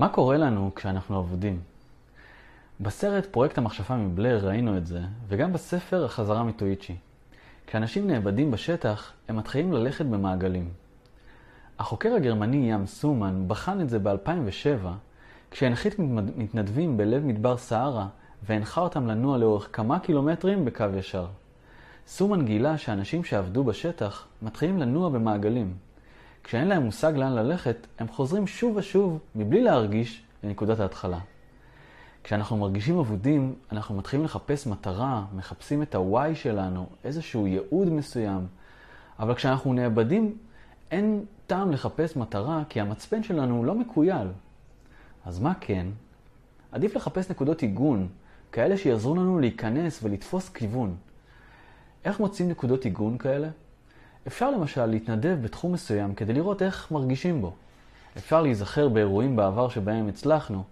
מה קורה לנו כשאנחנו אבודים? בסרט פרויקט המכשפה מבלר ראינו את זה, וגם בספר החזרה מטואיצ'י. כשאנשים נאבדים בשטח, הם מתחילים ללכת במעגלים. החוקר הגרמני ים סומן בחן את זה ב-2007, כשהנחית מתנדבים בלב מדבר סהרה, והנחה אותם לנוע לאורך כמה קילומטרים בקו ישר. סומן גילה שאנשים שעבדו בשטח מתחילים לנוע במעגלים. כשאין להם מושג לאן ללכת, הם חוזרים שוב ושוב, מבלי להרגיש, לנקודת ההתחלה. כשאנחנו מרגישים אבודים, אנחנו מתחילים לחפש מטרה, מחפשים את ה-why שלנו, איזשהו ייעוד מסוים. אבל כשאנחנו נאבדים, אין טעם לחפש מטרה, כי המצפן שלנו לא מקוייל. אז מה כן? עדיף לחפש נקודות עיגון, כאלה שיעזרו לנו להיכנס ולתפוס כיוון. איך מוצאים נקודות עיגון כאלה? אפשר למשל להתנדב בתחום מסוים כדי לראות איך מרגישים בו. אפשר להיזכר באירועים בעבר שבהם הצלחנו,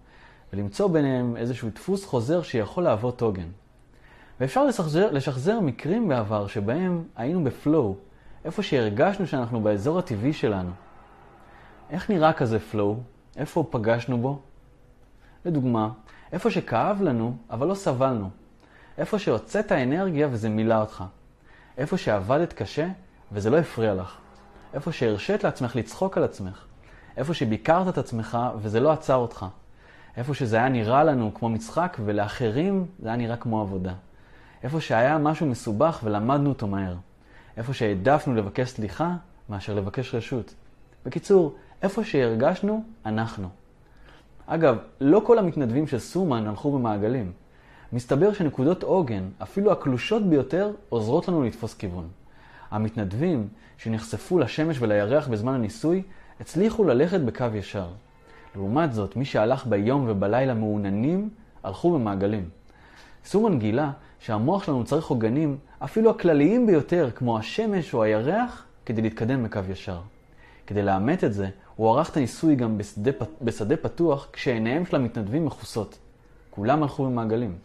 ולמצוא ביניהם איזשהו דפוס חוזר שיכול להוות עוגן. ואפשר לשחזר, לשחזר מקרים בעבר שבהם היינו בפלואו, איפה שהרגשנו שאנחנו באזור הטבעי שלנו. איך נראה כזה פלואו? איפה פגשנו בו? לדוגמה, איפה שכאב לנו, אבל לא סבלנו. איפה שהוצאת אנרגיה וזה מילא אותך. איפה שעבדת קשה וזה לא הפריע לך. איפה שהרשית לעצמך לצחוק על עצמך. איפה שביקרת את עצמך וזה לא עצר אותך. איפה שזה היה נראה לנו כמו משחק ולאחרים זה היה נראה כמו עבודה. איפה שהיה משהו מסובך ולמדנו אותו מהר. איפה שהעדפנו לבקש סליחה מאשר לבקש רשות. בקיצור, איפה שהרגשנו, אנחנו. אגב, לא כל המתנדבים של סומן הלכו במעגלים. מסתבר שנקודות עוגן, אפילו הקלושות ביותר, עוזרות לנו לתפוס כיוון. המתנדבים שנחשפו לשמש ולירח בזמן הניסוי, הצליחו ללכת בקו ישר. לעומת זאת, מי שהלך ביום ובלילה מעוננים, הלכו במעגלים. סומן גילה שהמוח שלנו צריך עוגנים, אפילו הכלליים ביותר, כמו השמש או הירח, כדי להתקדם בקו ישר. כדי לאמת את זה, הוא ערך את הניסוי גם בשדה, בשדה פתוח, כשעיניהם של המתנדבים מכוסות. כולם הלכו במעגלים.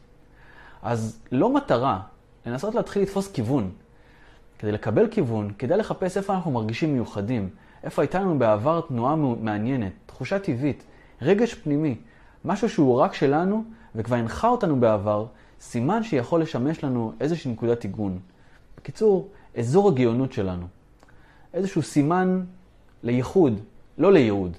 אז לא מטרה, לנסות להתחיל לתפוס כיוון. כדי לקבל כיוון, כדאי לחפש איפה אנחנו מרגישים מיוחדים, איפה הייתה לנו בעבר תנועה מעניינת, תחושה טבעית, רגש פנימי, משהו שהוא רק שלנו וכבר הנחה אותנו בעבר, סימן שיכול לשמש לנו איזושהי נקודת עיגון. בקיצור, אזור הגאונות שלנו. איזשהו סימן לייחוד, לא לייעוד.